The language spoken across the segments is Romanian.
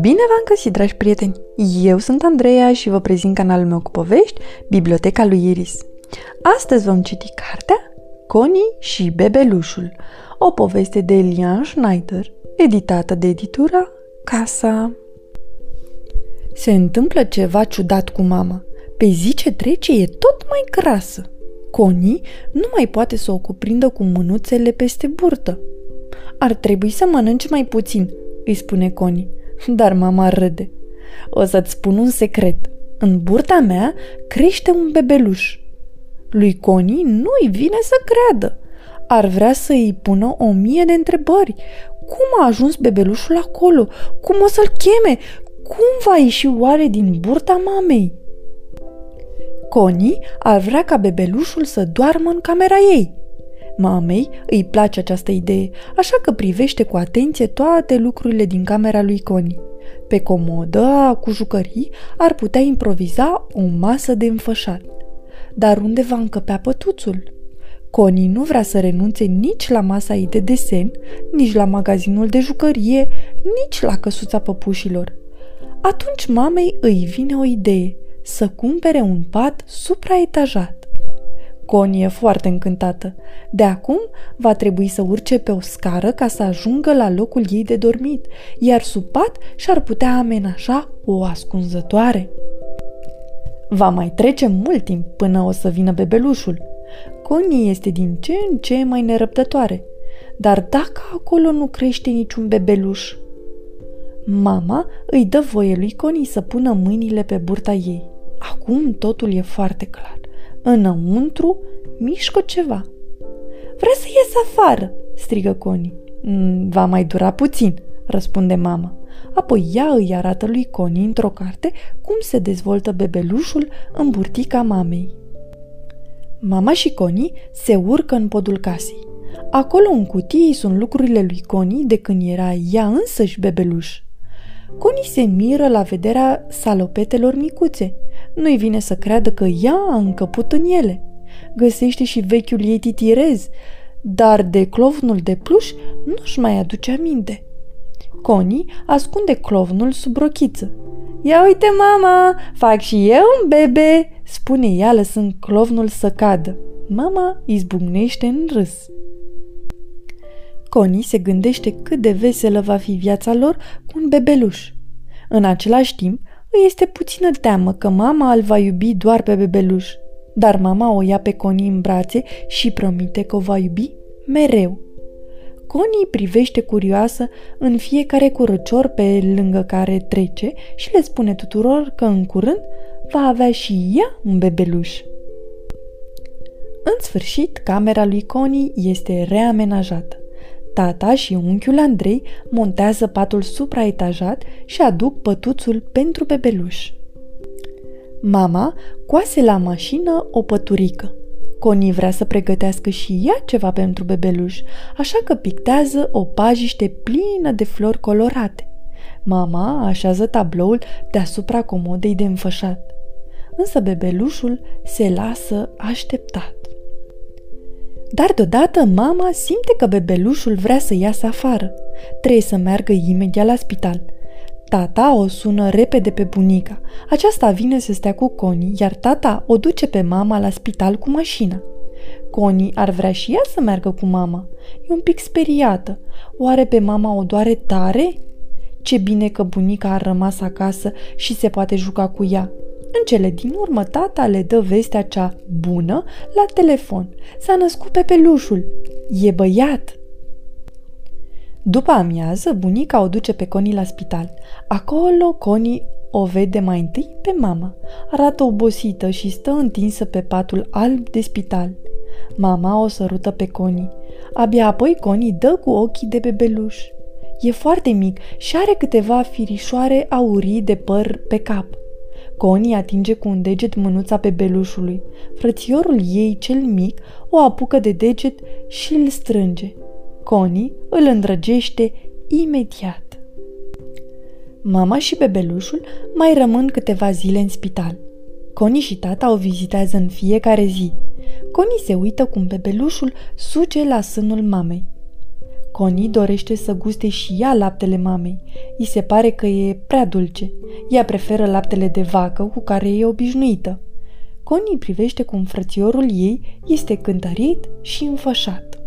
Bine v-am găsit, dragi prieteni! Eu sunt Andreea și vă prezint canalul meu cu povești, Biblioteca lui Iris. Astăzi vom citi cartea Conii și bebelușul, o poveste de Elian Schneider, editată de editura Casa. Se întâmplă ceva ciudat cu mama. Pe zi ce trece e tot mai grasă. Conii nu mai poate să o cuprindă cu mânuțele peste burtă. Ar trebui să mănânci mai puțin, îi spune Conii dar mama râde. O să-ți spun un secret. În burta mea crește un bebeluș. Lui Coni nu-i vine să creadă. Ar vrea să îi pună o mie de întrebări. Cum a ajuns bebelușul acolo? Cum o să-l cheme? Cum va ieși oare din burta mamei? Coni ar vrea ca bebelușul să doarmă în camera ei. Mamei îi place această idee, așa că privește cu atenție toate lucrurile din camera lui Coni. Pe comodă, cu jucării, ar putea improviza o masă de înfășat. Dar unde va încăpea pătuțul? Coni nu vrea să renunțe nici la masa ei de desen, nici la magazinul de jucărie, nici la căsuța păpușilor. Atunci mamei îi vine o idee, să cumpere un pat supraetajat. Connie e foarte încântată. De acum va trebui să urce pe o scară ca să ajungă la locul ei de dormit, iar sub pat și-ar putea amenaja o ascunzătoare. Va mai trece mult timp până o să vină bebelușul. Connie este din ce în ce mai nerăbdătoare. Dar dacă acolo nu crește niciun bebeluș? Mama îi dă voie lui Connie să pună mâinile pe burta ei. Acum totul e foarte clar. Înăuntru mișcă ceva. Vrea să ies afară, strigă Coni. Mm, va mai dura puțin, răspunde mama. Apoi ea îi arată lui Coni într-o carte cum se dezvoltă bebelușul în burtica mamei. Mama și Coni se urcă în podul casei. Acolo în cutii sunt lucrurile lui Coni de când era ea însăși bebeluș. Coni se miră la vederea salopetelor micuțe – nu-i vine să creadă că ea a încăput în ele. Găsește și vechiul ei titirez, dar de clovnul de pluș nu-și mai aduce aminte. Connie ascunde clovnul sub rochiță. Ia uite, mama, fac și eu un bebe, spune ea lăsând clovnul să cadă. Mama izbucnește în râs. Connie se gândește cât de veselă va fi viața lor cu un bebeluș. În același timp, îi este puțină teamă că mama îl va iubi doar pe bebeluș, dar mama o ia pe Connie în brațe și promite că o va iubi mereu. Connie privește curioasă în fiecare curăcior pe lângă care trece și le spune tuturor că în curând va avea și ea un bebeluș. În sfârșit, camera lui Connie este reamenajată. Tata și unchiul Andrei montează patul supraetajat și aduc pătuțul pentru bebeluș. Mama coase la mașină o păturică. Coni vrea să pregătească și ea ceva pentru bebeluș, așa că pictează o pajiște plină de flori colorate. Mama așează tabloul deasupra comodei de înfășat. Însă bebelușul se lasă așteptat. Dar deodată mama simte că bebelușul vrea să iasă afară. Trebuie să meargă imediat la spital. Tata o sună repede pe bunica. Aceasta vine să stea cu Coni, iar tata o duce pe mama la spital cu mașina. Coni ar vrea și ea să meargă cu mama. E un pic speriată. Oare pe mama o doare tare? Ce bine că bunica a rămas acasă și se poate juca cu ea. În cele din urmă, tata le dă vestea cea bună la telefon. S-a născut pe pelușul. E băiat! După amiază, bunica o duce pe Coni la spital. Acolo, Coni o vede mai întâi pe mama. Arată obosită și stă întinsă pe patul alb de spital. Mama o sărută pe Coni. Abia apoi Coni dă cu ochii de bebeluș. E foarte mic și are câteva firișoare aurii de păr pe cap. Connie atinge cu un deget mânuța pe belușului. Frățiorul ei, cel mic, o apucă de deget și îl strânge. Connie îl îndrăgește imediat. Mama și bebelușul mai rămân câteva zile în spital. Connie și tata o vizitează în fiecare zi. Connie se uită cum bebelușul suge la sânul mamei. Connie dorește să guste și ea laptele mamei. I se pare că e prea dulce. Ea preferă laptele de vacă cu care e obișnuită. Connie privește cum frățiorul ei este cântărit și înfășat.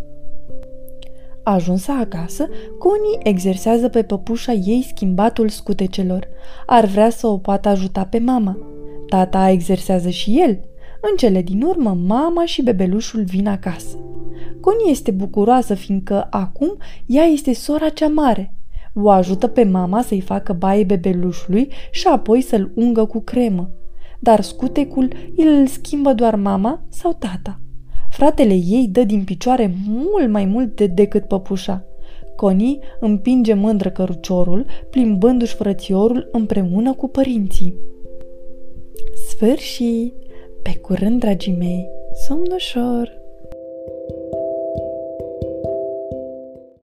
Ajunsă acasă, Connie exersează pe păpușa ei schimbatul scutecelor. Ar vrea să o poată ajuta pe mama. Tata exersează și el. În cele din urmă, mama și bebelușul vin acasă. Connie este bucuroasă fiindcă acum ea este sora cea mare. O ajută pe mama să-i facă baie bebelușului și apoi să-l ungă cu cremă. Dar scutecul îl schimbă doar mama sau tata. Fratele ei dă din picioare mult mai mult de decât păpușa. Connie împinge mândră căruciorul, plimbându-și frățiorul împreună cu părinții. Sfârșit! Pe curând, dragii mei, somn ușor!